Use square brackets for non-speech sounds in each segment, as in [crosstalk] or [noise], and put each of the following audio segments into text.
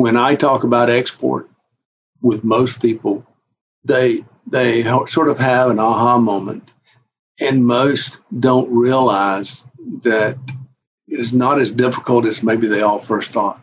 when I talk about export with most people, they they sort of have an aha moment, and most don't realize that it is not as difficult as maybe they all first thought.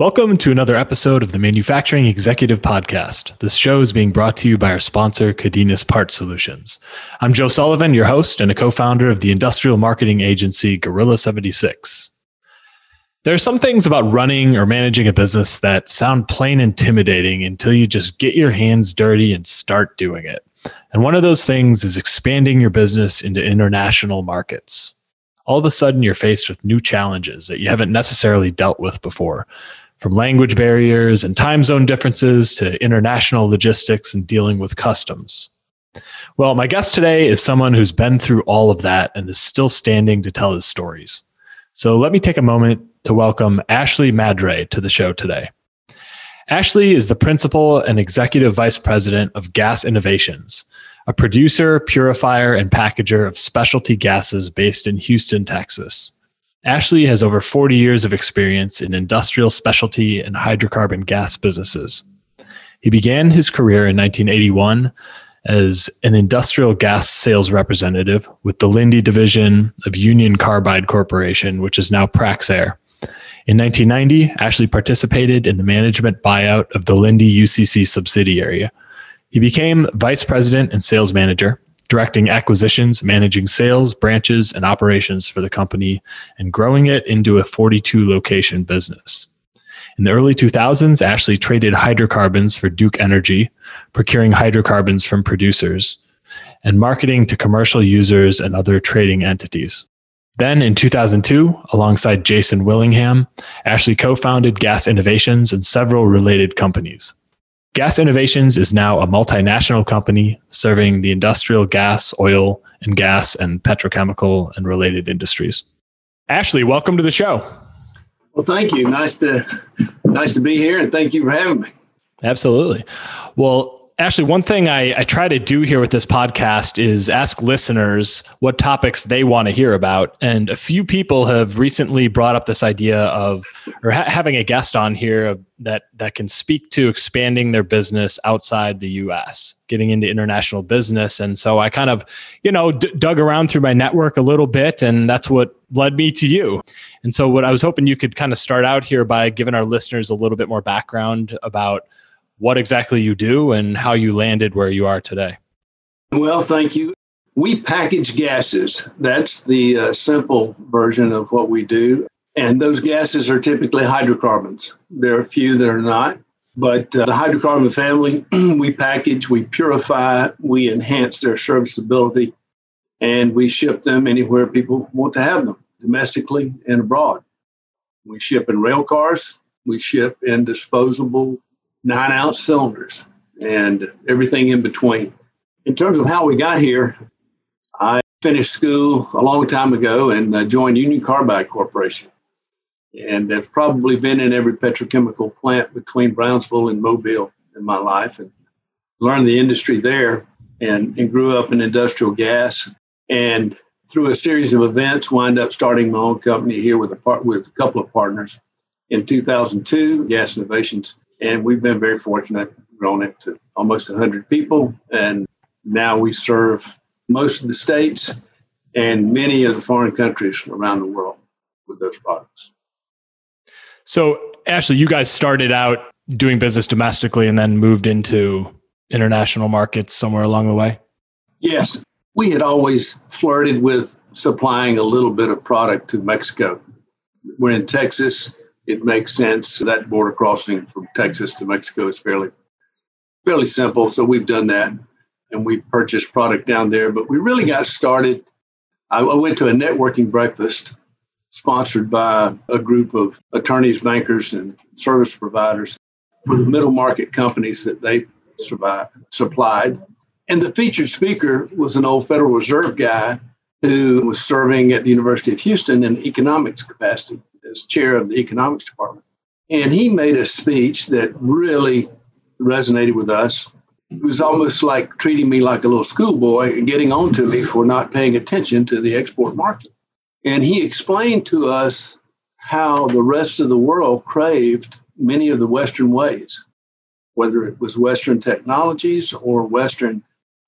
Welcome to another episode of the Manufacturing Executive Podcast. This show is being brought to you by our sponsor, Cadenas Part Solutions. I'm Joe Sullivan, your host and a co founder of the industrial marketing agency Gorilla 76. There are some things about running or managing a business that sound plain intimidating until you just get your hands dirty and start doing it. And one of those things is expanding your business into international markets. All of a sudden, you're faced with new challenges that you haven't necessarily dealt with before from language barriers and time zone differences to international logistics and dealing with customs. Well, my guest today is someone who's been through all of that and is still standing to tell his stories. So let me take a moment to welcome Ashley Madray to the show today. Ashley is the principal and executive vice president of Gas Innovations, a producer, purifier, and packager of specialty gases based in Houston, Texas. Ashley has over 40 years of experience in industrial specialty and hydrocarbon gas businesses. He began his career in 1981 as an industrial gas sales representative with the Linde division of Union Carbide Corporation, which is now Praxair. In 1990, Ashley participated in the management buyout of the Linde UCC subsidiary. He became vice president and sales manager directing acquisitions, managing sales, branches, and operations for the company, and growing it into a 42 location business. In the early 2000s, Ashley traded hydrocarbons for Duke Energy, procuring hydrocarbons from producers, and marketing to commercial users and other trading entities. Then in 2002, alongside Jason Willingham, Ashley co founded Gas Innovations and several related companies. Gas Innovations is now a multinational company serving the industrial gas, oil, and gas and petrochemical and related industries. Ashley, welcome to the show. Well, thank you. Nice to nice to be here and thank you for having me. Absolutely. Well, Ashley, one thing I, I, try to do here with this podcast is ask listeners what topics they want to hear about. And a few people have recently brought up this idea of, or ha- having a guest on here that, that can speak to expanding their business outside the US, getting into international business. And so I kind of, you know, d- dug around through my network a little bit, and that's what led me to you. And so, what I was hoping you could kind of start out here by giving our listeners a little bit more background about what exactly you do and how you landed where you are today. Well, thank you. We package gases. That's the uh, simple version of what we do. And those gases are typically hydrocarbons. There are a few that are not, but uh, the hydrocarbon family, [clears throat] we package, we purify, we enhance their serviceability, and we ship them anywhere people want to have them, domestically and abroad. We ship in rail cars, we ship in disposable nine ounce cylinders and everything in between. In terms of how we got here, I finished school a long time ago and uh, joined Union Carbide Corporation. And I've probably been in every petrochemical plant between Brownsville and Mobile in my life and learned the industry there and, and grew up in industrial gas. And through a series of events, wind up starting my own company here with a part with a couple of partners. In 2002, Gas Innovations and we've been very fortunate, grown it to almost 100 people. And now we serve most of the states and many of the foreign countries around the world with those products. So, Ashley, you guys started out doing business domestically and then moved into international markets somewhere along the way? Yes. We had always flirted with supplying a little bit of product to Mexico. We're in Texas it makes sense. That border crossing from Texas to Mexico is fairly fairly simple. So we've done that. and we purchased product down there. But we really got started. I, I went to a networking breakfast sponsored by a group of attorneys, bankers, and service providers for the middle market companies that they supplied. And the featured speaker was an old Federal Reserve guy who was serving at the University of Houston in economics capacity as chair of the economics department. And he made a speech that really resonated with us. It was almost like treating me like a little schoolboy and getting on to me for not paying attention to the export market. And he explained to us how the rest of the world craved many of the Western ways, whether it was Western technologies or Western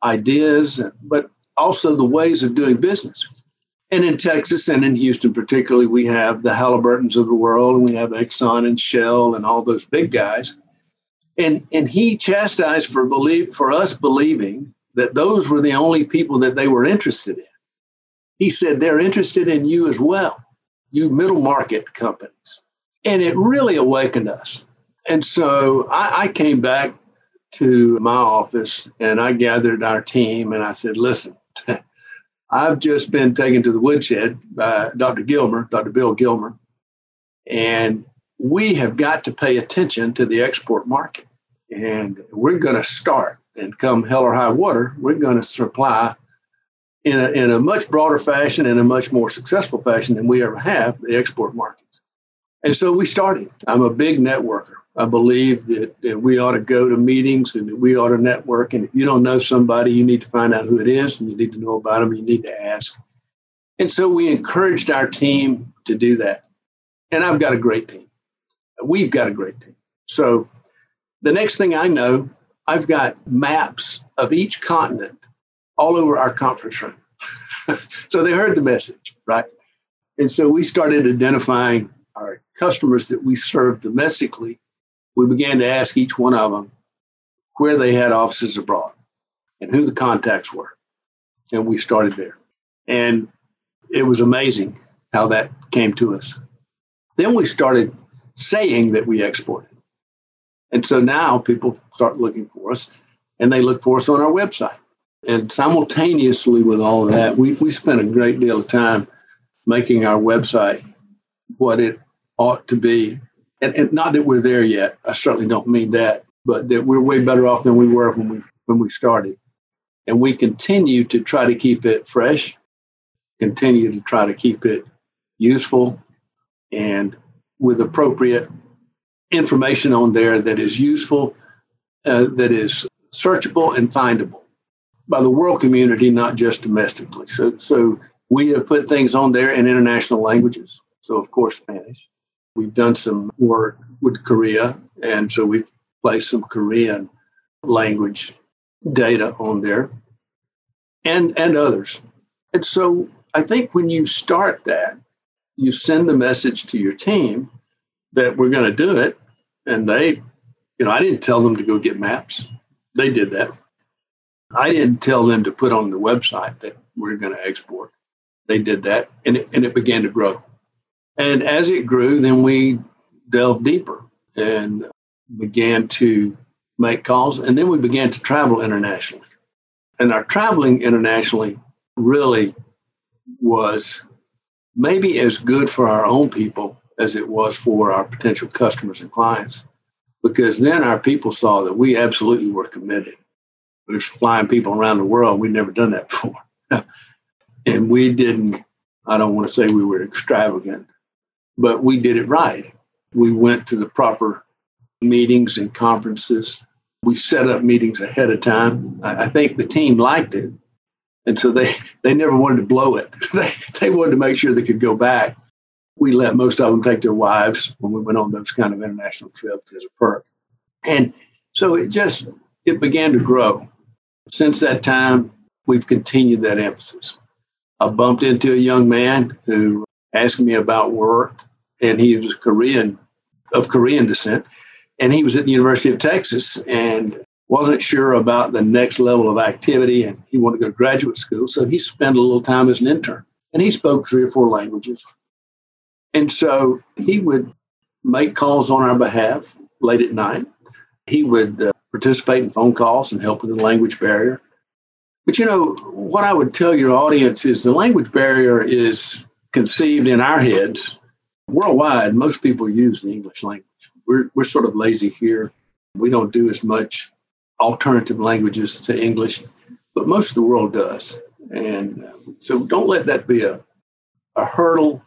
ideas, but also the ways of doing business. And in Texas and in Houston, particularly, we have the Halliburtons of the world, and we have Exxon and Shell and all those big guys. And, and he chastised for believe for us believing that those were the only people that they were interested in. He said they're interested in you as well, you middle market companies. And it really awakened us. And so I, I came back to my office and I gathered our team and I said, listen, [laughs] I've just been taken to the woodshed by Dr. Gilmer, Dr. Bill Gilmer, and we have got to pay attention to the export market. And we're going to start and come hell or high water, we're going to supply in a, in a much broader fashion and a much more successful fashion than we ever have the export markets. And so we started. I'm a big networker. I believe that, that, we ought to go to meetings and that we ought to network. And if you don't know somebody, you need to find out who it is and you need to know about them. You need to ask. And so we encouraged our team to do that. And I've got a great team. We've got a great team. So the next thing I know, I've got maps of each continent all over our conference room. [laughs] so they heard the message, right? And so we started identifying our customers that we serve domestically we began to ask each one of them where they had offices abroad and who the contacts were. And we started there. And it was amazing how that came to us. Then we started saying that we exported. And so now people start looking for us and they look for us on our website. And simultaneously with all of that, we, we spent a great deal of time making our website what it ought to be and, and not that we're there yet. I certainly don't mean that, but that we're way better off than we were when we when we started. And we continue to try to keep it fresh, continue to try to keep it useful and with appropriate information on there that is useful, uh, that is searchable and findable by the world community, not just domestically. So, so we have put things on there in international languages. So, of course, Spanish. We've done some work with Korea, and so we've placed some Korean language data on there and and others. And so I think when you start that, you send the message to your team that we're going to do it, and they, you know, I didn't tell them to go get maps. They did that. I didn't tell them to put on the website that we're going to export. They did that, and it, and it began to grow. And as it grew, then we delved deeper and began to make calls. And then we began to travel internationally. And our traveling internationally really was maybe as good for our own people as it was for our potential customers and clients. Because then our people saw that we absolutely were committed. We were flying people around the world. We'd never done that [laughs] before. and we didn't, I don't want to say we were extravagant, but we did it right. We went to the proper meetings and conferences. We set up meetings ahead of time. I, think the team liked it. And so they, [laughs] they never wanted to blow it. [laughs] they, they wanted to make sure they could go back. We let most of them take their wives when we went on those kind of international trips as a perk. And so it just it began to grow. Since that time, we've continued that emphasis. I bumped into a young man who asked me about work, and he was Korean of Korean descent, and he was at the University of Texas and wasn't sure about the next level of activity, and he wanted to go to graduate school, so he spent a little time as an intern, and he spoke three or four languages, and so he would make calls on our behalf late at night. He would uh, participate in phone calls and help with the language barrier. But you know, what I would tell your audience is the language barrier is conceived in our heads. Worldwide, most people use the English language. We're, we're sort of lazy here. We don't do as much alternative languages to English, but most of the world does. And uh, so don't let that be a, a hurdle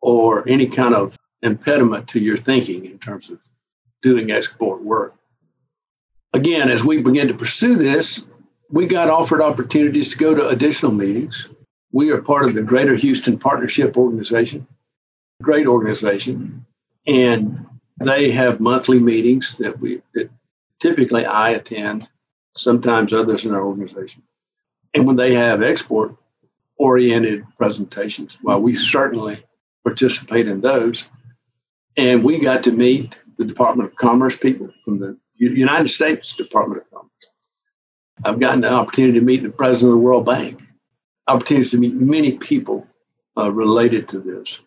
or any kind of impediment to your thinking in terms of doing export work. Again, as we begin to pursue this, we got offered opportunities to go to additional meetings. We are part of the Greater Houston Partnership Organization, great organization, and they have monthly meetings that we that typically I attend, sometimes others in our organization. And when they have export oriented presentations, well, we certainly participate in those. And we got to meet the Department of Commerce people from the United States Department of Commerce. I've gotten the opportunity to meet the president of the World Bank, opportunities to meet many people uh, related to this.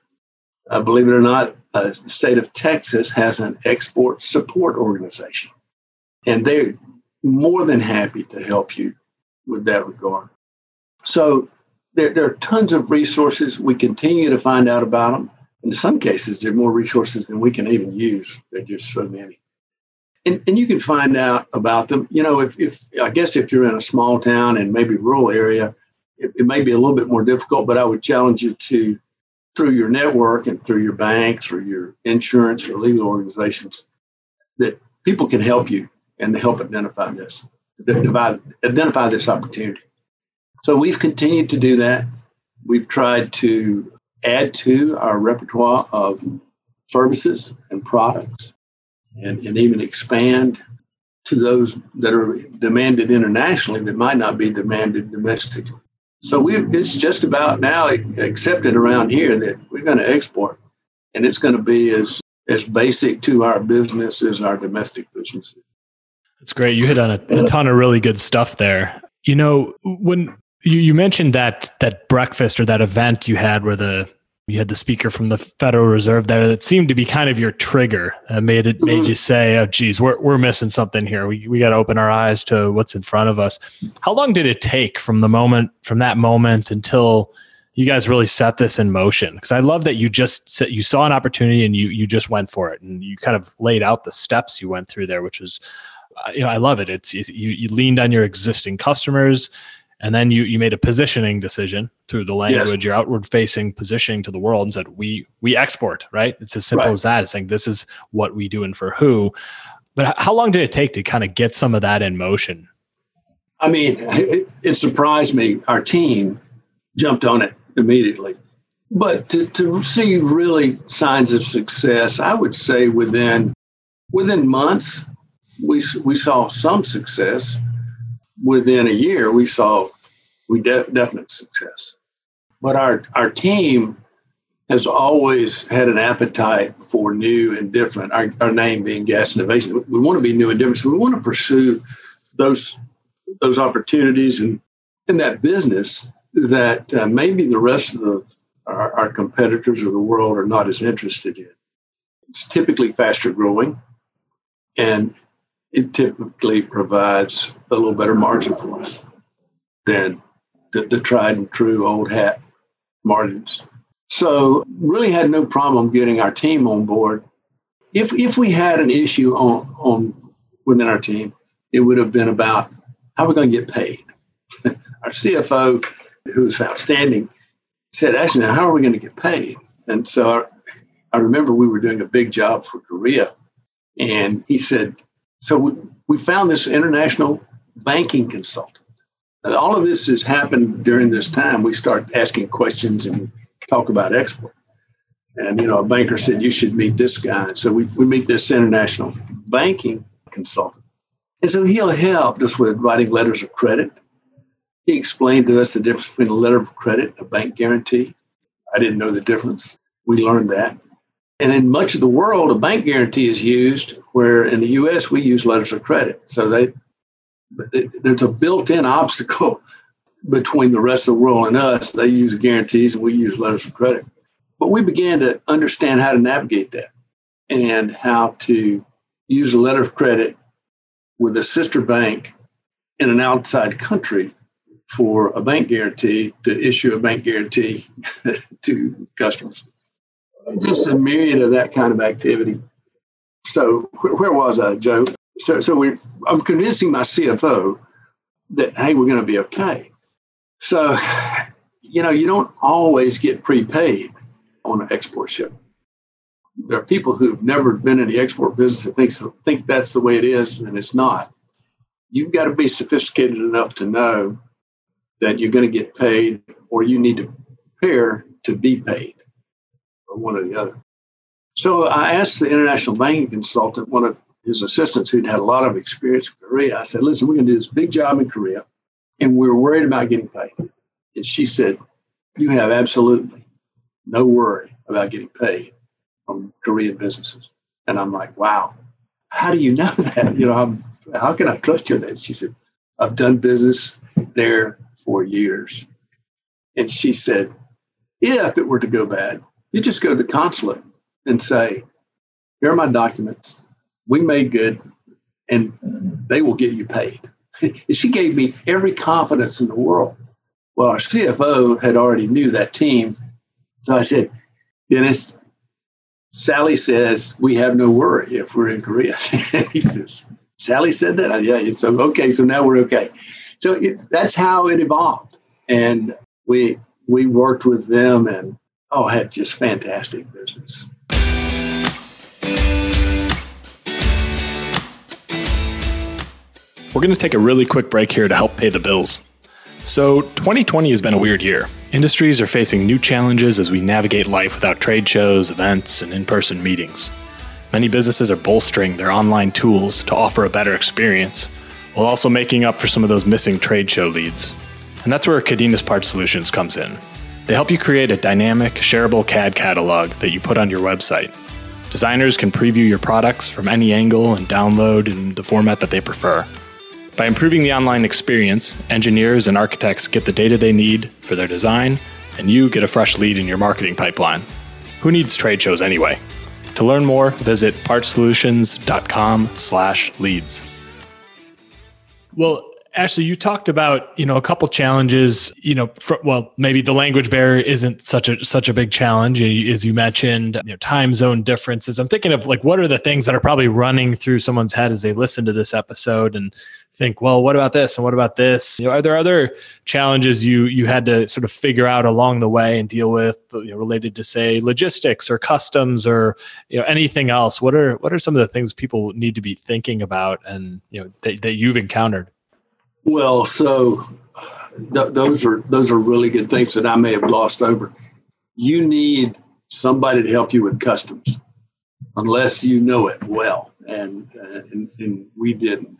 Uh, believe it or not, uh, the state of Texas has an export support organization, and they're more than happy to help you with that regard. So there, there are tons of resources. We continue to find out about them. In some cases, there are more resources than we can even use. There are just so many and, and you can find out about them. You know, if, if I guess if you're in a small town and maybe rural area, it, it may be a little bit more difficult, but I would challenge you to, through your network and through your bank, through your insurance or legal organizations, that people can help you and help identify this, identify this opportunity. So we've continued to do that. We've tried to add to our repertoire of services and products and, and even expand to those that are demanded internationally that might not be demanded domestically. So we it's just about now accepted around here that we're going to export, and it's going to be as as basic to our business as our domestic business. That's great. You hit on a, a ton of really good stuff there. You know, when you, you mentioned that that breakfast or that event you had where the you had the speaker from the Federal Reserve there that seemed to be kind of your trigger that made it made mm-hmm. you say, "Oh, geez, we're we're missing something here. We we got to open our eyes to what's in front of us." How long did it take from the moment from that moment until you guys really set this in motion? Because I love that you just set, you saw an opportunity and you you just went for it and you kind of laid out the steps you went through there, which is uh, you know I love it. It's, it's you you leaned on your existing customers and then you you made a positioning decision through the language yes. your outward facing positioning to the world and said we we export right? It's as simple right. as that it's saying this is what we do and for who. But how long did it take to kind of get some of that in motion? I mean it, it surprised me. Our team jumped on it immediately. But to, to see really signs of success i would say within within months we we saw some success within a year, we saw we de- definite success. But our our team has always had an appetite for new and different. Our, our name being Gas Innovation, we want to be new and different. So we want to pursue those those opportunities and in that business that uh, maybe the rest of the, our, our competitors of the world are not as interested in. It's typically faster growing, and it typically provides a little better margin for us than the, the tried and true old hat margins. So really had no problem getting our team on board. If if we had an issue on on within our team, it would have been about how we're going to get paid. [laughs] our CFO, who was outstanding, said, "Ashley, now how are we going to get paid?" And so I remember we were doing a big job for Korea, and he said, so we, we found this international banking consultant. all of this has happened during this time. We start asking questions and talk about export. And, you know, a banker said, you should meet this guy. And so we, we meet this international banking consultant. And so he'll help us with writing letters of credit. He explained to us the difference between a letter of credit and a bank guarantee. I didn't know the difference. We learned that. And in much of the world, a bank guarantee is used, where in the U.S. we use letters of credit. So they, there's a built-in obstacle [laughs] between the rest of the world and us. They use guarantees, and we use letters of credit. But we began to understand how to navigate that and how to use a letter of credit with a sister bank in an outside country for a bank guarantee to issue a bank guarantee [laughs] to customers. Just a myriad of that kind of activity. So where, where was I, Joe? So, so we, I'm convincing my CFO that hey, we're going to be okay. So, you know, you don't always get prepaid on an export ship. There are people who've never been in the export business that thinks, think that's the way it is, and it's not. You've got to be sophisticated enough to know that you're going to get paid or you need to prepare to be paid, one or the other. So I asked the international banking consultant, one of his assistants who'd had a lot of experience in Korea, I said, listen, we're going to do this big job in Korea, and we're worried about getting paid. And she said, you have absolutely no worry about getting paid from Korean businesses. And I'm like, wow, how do you know [laughs] that? You know, I'm, how can I trust you that? She said, I've done business there for years. And she said, if it were to go bad, you just go to the consulate and say, here are my documents. We made good and they will get you paid. [laughs] she gave me every confidence in the world. Well, our CFO had already knew that team. So I said, Dennis, Sally says we have no worry if we're in Korea. [laughs] he says, Sally said that? Yeah. So, okay. So now we're okay. So it, that's how it evolved. And we, we worked with them and, oh, had just fantastic business. We're going to take a really quick break here to help pay the bills. So, 2020 has been a weird year. Industries are facing new challenges as we navigate life without trade shows, events, and in person meetings. Many businesses are bolstering their online tools to offer a better experience, while also making up for some of those missing trade show leads. And that's where Cadenas Parts Solutions comes in. They help you create a dynamic, shareable CAD catalog that you put on your website. Designers can preview your products from any angle and download in the format that they prefer. By improving the online experience, engineers and architects get the data they need for their design, and you get a fresh lead in your marketing pipeline. Who needs trade shows anyway? To learn more, visit partsolutions.com/leads. Well, Ashley, you talked about you know a couple challenges. You know, well, maybe the language barrier isn't such a such a big challenge, as you mentioned. You know, time zone differences. I'm thinking of like what are the things that are probably running through someone's head as they listen to this episode and think, well, what about this and what about this? You know, are there other challenges you you had to sort of figure out along the way and deal with, you know, related to say logistics or customs or you know anything else? What are what are some of the things people need to be thinking about and you know that, that you've encountered? Well, so th- those are those are really good things that I may have glossed over. You need somebody to help you with customs, unless you know it well, and uh, and, and we didn't.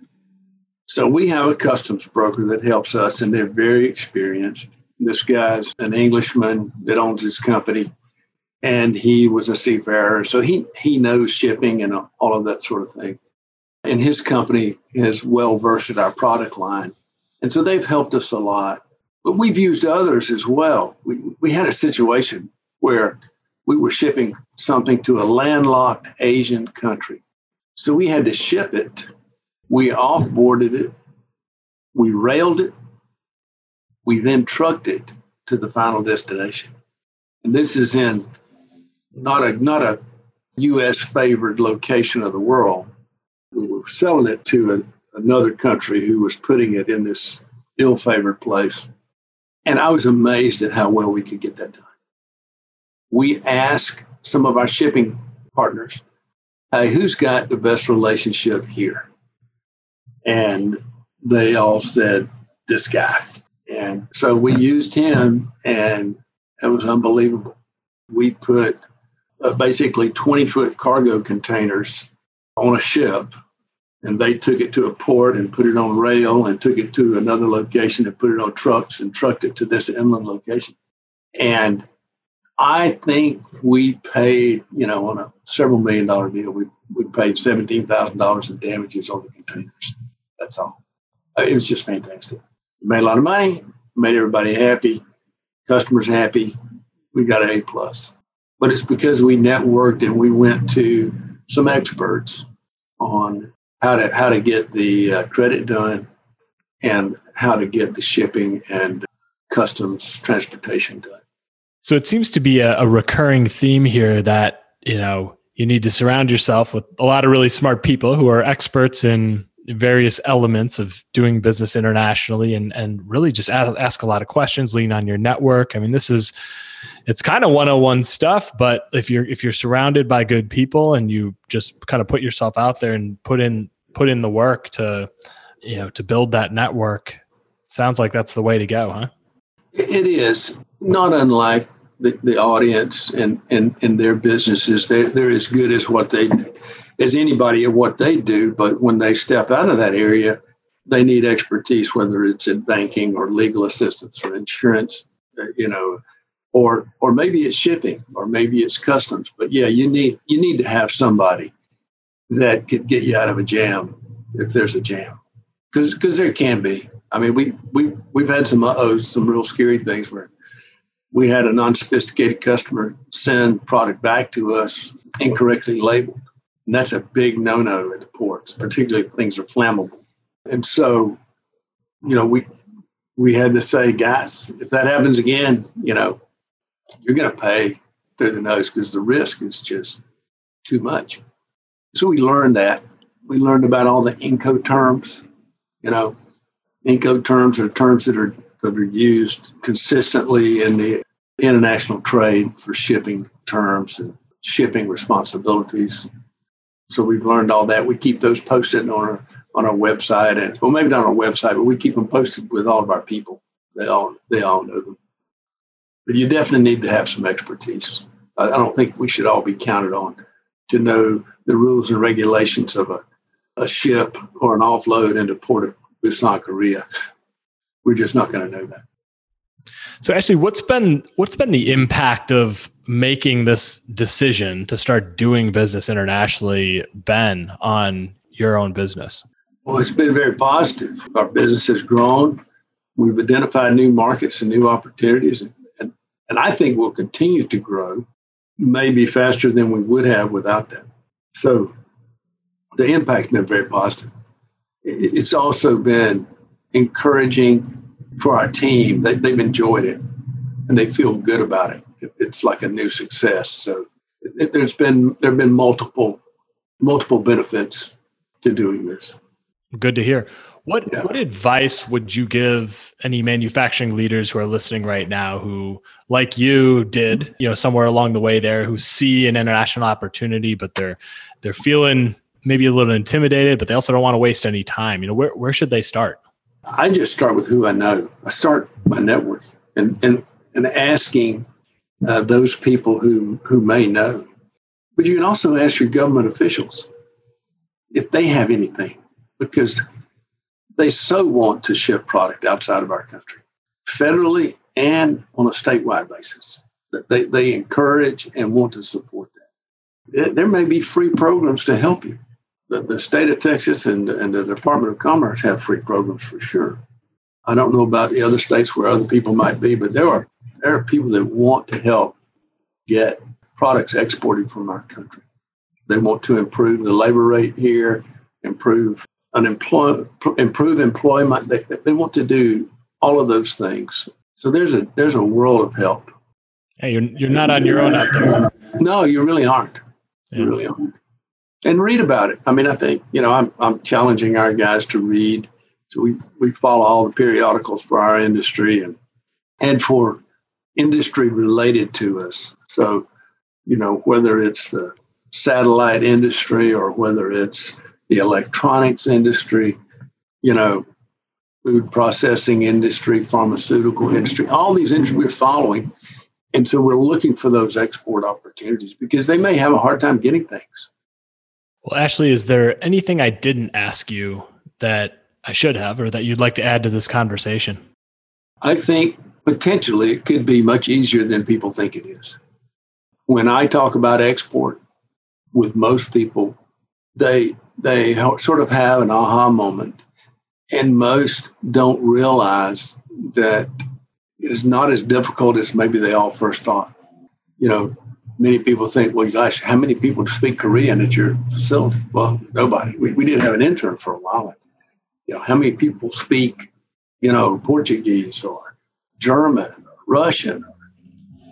So we have a customs broker that helps us, and they're very experienced. This guy's an Englishman that owns his company, and he was a seafarer, so he he knows shipping and all of that sort of thing. And his company is well versed in our product line, and so they've helped us a lot. But we've used others as well. We we had a situation where we were shipping something to a landlocked Asian country, so we had to ship it we offboarded it, we railed it, we then trucked it to the final destination. And this is in not a not a U.S. favored location of the world. Selling it to another country who was putting it in this ill favored place. And I was amazed at how well we could get that done. We asked some of our shipping partners, hey, who's got the best relationship here? And they all said, this guy. And so we used him, and it was unbelievable. We put uh, basically 20 foot cargo containers on a ship, and they took it to a port and put it on rail and took it to another location and put it on trucks and trucked it to this inland location. And I think we paid, you know, on a several million dollar deal, we, we paid $17,000 in damages on the containers. That's all. Uh, it was just fantastic. made a lot of money, made everybody happy, customers happy. We got an A plus. But it's because we networked and we went to some experts on how to how to get the uh, credit done and how to get the shipping and customs transportation done. So it seems to be a, a recurring theme here that, you know, you need to surround yourself with a lot of really smart people who are experts in various elements of doing business internationally and and really just ask, ask a lot of questions lean on your network. I mean this is it's kind of 101 stuff but if you're if you're surrounded by good people and you just kind of put yourself out there and put in put in the work to you know to build that network sounds like that's the way to go huh? It is. Not unlike the, the audience and, and, and their businesses. They're, they're as good as what they as anybody at what they do, but when they step out of that area, they need expertise, whether it's in banking or legal assistance or insurance, uh, you know, or or maybe it's shipping or maybe it's customs. But yeah, you need you need to have somebody that could get you out of a jam if there's a jam, because because there can be. I mean, we we we've had some uh some real scary things where we had a non-sophisticated customer send product back to us incorrectly labeled. And that's a big no-no at the ports, particularly if things are flammable. And so, you know, we we had to say, guys, if that happens again, you know, you're going to pay through the nose because the risk is just too much. So we learned that. We learned about all the Incoterms. You know, Incoterms are terms that are that are used consistently in the international trade for shipping terms and shipping responsibilities. So we've learned all that. We keep those posted on our on our website, and well, maybe not on our website, but we keep them posted with all of our people. They all they all know them. But you definitely need to have some expertise. I don't think we should all be counted on to know the rules and regulations of a, a ship or an offload into Port of Busan, Korea. We're just not going to know that. So Ashley what's been what's been the impact of making this decision to start doing business internationally been on your own business? Well, it's been very positive. Our business has grown. We've identified new markets and new opportunities and, and, and I think we'll continue to grow maybe faster than we would have without that. So the impact has been very positive. It's also been encouraging for our team. They, they've enjoyed it and they feel good about it. It's like a new success. So it, there's been there have been multiple multiple benefits to doing this. Good to hear. What yeah. what advice would you give any manufacturing leaders who are listening right now who like you did, you know, somewhere along the way there who see an international opportunity but they're they're feeling maybe a little intimidated but they also don't want to waste any time. You know, where where should they start? I just start with who I know. I start my network and and and asking uh, those people who who may know. But you can also ask your government officials if they have anything, because they so want to ship product outside of our country, federally and on a statewide basis. They, they encourage and want to support that. There may be free programs to help you the, the state of Texas and, and the Department of Commerce have free programs for sure. I don't know about the other states where other people might be, but there are there are people that want to help get products exported from our country. They want to improve the labor rate here, improve unemployment, improve employment. They, they want to do all of those things. So there's a there's a world of help. Hey, you're you're not on your own out there. No, you really aren't. Yeah. You really aren't and read about it. I mean, I think you know I'm I'm challenging our guys to read. So we we follow all the periodicals for our industry and and for industry related to us. So you know whether it's the satellite industry or whether it's the electronics industry, you know, food processing industry, pharmaceutical industry, all these industries we're following. And so we're looking for those export opportunities because they may have a hard time getting things. Well, Ashley, is there anything I didn't ask you that I should have or that you'd like to add to this conversation? I think potentially it could be much easier than people think it is. When I talk about export with most people, they they sort of have an aha moment and most don't realize that it is not as difficult as maybe they all first thought. You know, many people think, well, gosh, how many people speak Korean at your facility? Well, nobody. We, we did have an intern for a while. You know, how many people speak, you know, Portuguese or German or Russian or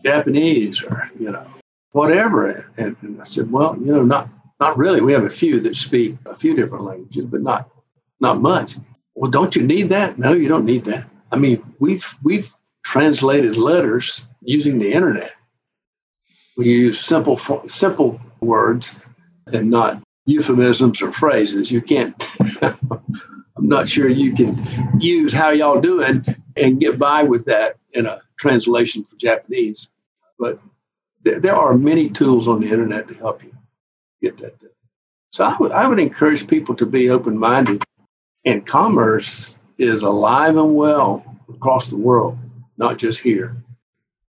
Japanese or, you know, whatever. And, and I said, well, you know, not not really. We have a few that speak a few different languages, but not not much. Well, don't you need that? No, you don't need that. I mean, we've we've translated letters using the internet. We use simple simple words and not euphemisms or phrases. You can't. [laughs] I'm not sure you can use how y'all doing and get by with that in a translation for Japanese. But th- there are many tools on the internet to help you get that done. So I would I would encourage people to be open minded, and commerce is alive and well across the world, not just here.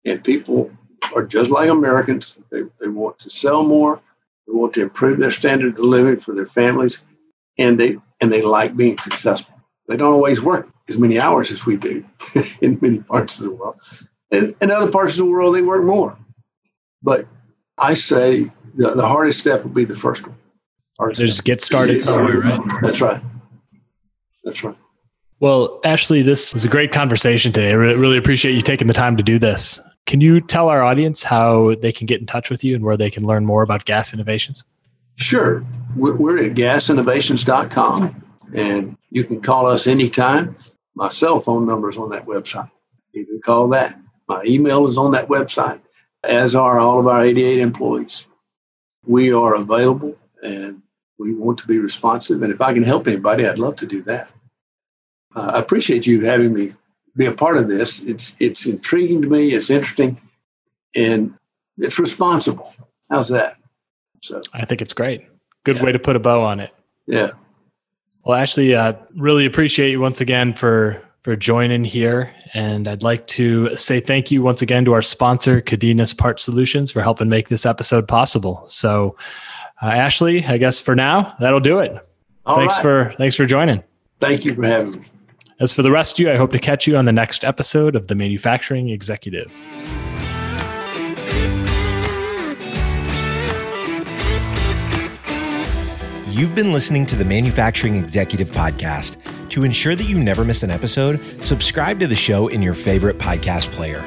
And people are just like Americans. They, they want to sell more. They want to improve their standard of living for their families, and they and they like being successful. They don't always work as many hours as we do [laughs] in many parts of the world. And in other parts of the world, they work more. But I say the, the hardest step will be the first one. Hardest Just step. get started somewhere, right? That's right. That's right. Well, Ashley, this was a great conversation today. I really, really appreciate you taking the time to do this. Can you tell our audience how they can get in touch with you and where they can learn more about gas innovations? Sure. We're at gasinnovations.com and you can call us anytime. My cell phone number is on that website. You can call that. My email is on that website, as are all of our 88 employees. We are available and we want to be responsive. And if I can help anybody, I'd love to do that. Uh, I appreciate you having me be a part of this. It's it's intriguing to me. It's interesting, and it's responsible. How's that? So I think it's great. Good yeah. way to put a bow on it. Yeah. Well, Ashley, uh, really appreciate you once again for for joining here, and I'd like to say thank you once again to our sponsor, Cadenas Part Solutions, for helping make this episode possible. So, uh, Ashley, I guess for now that'll do it. All thanks right. for thanks for joining. Thank you for having me. As for the rest of you, I hope to catch you on the next episode of The Manufacturing Executive. You've been listening to the Manufacturing Executive Podcast. To ensure that you never miss an episode, subscribe to the show in your favorite podcast player.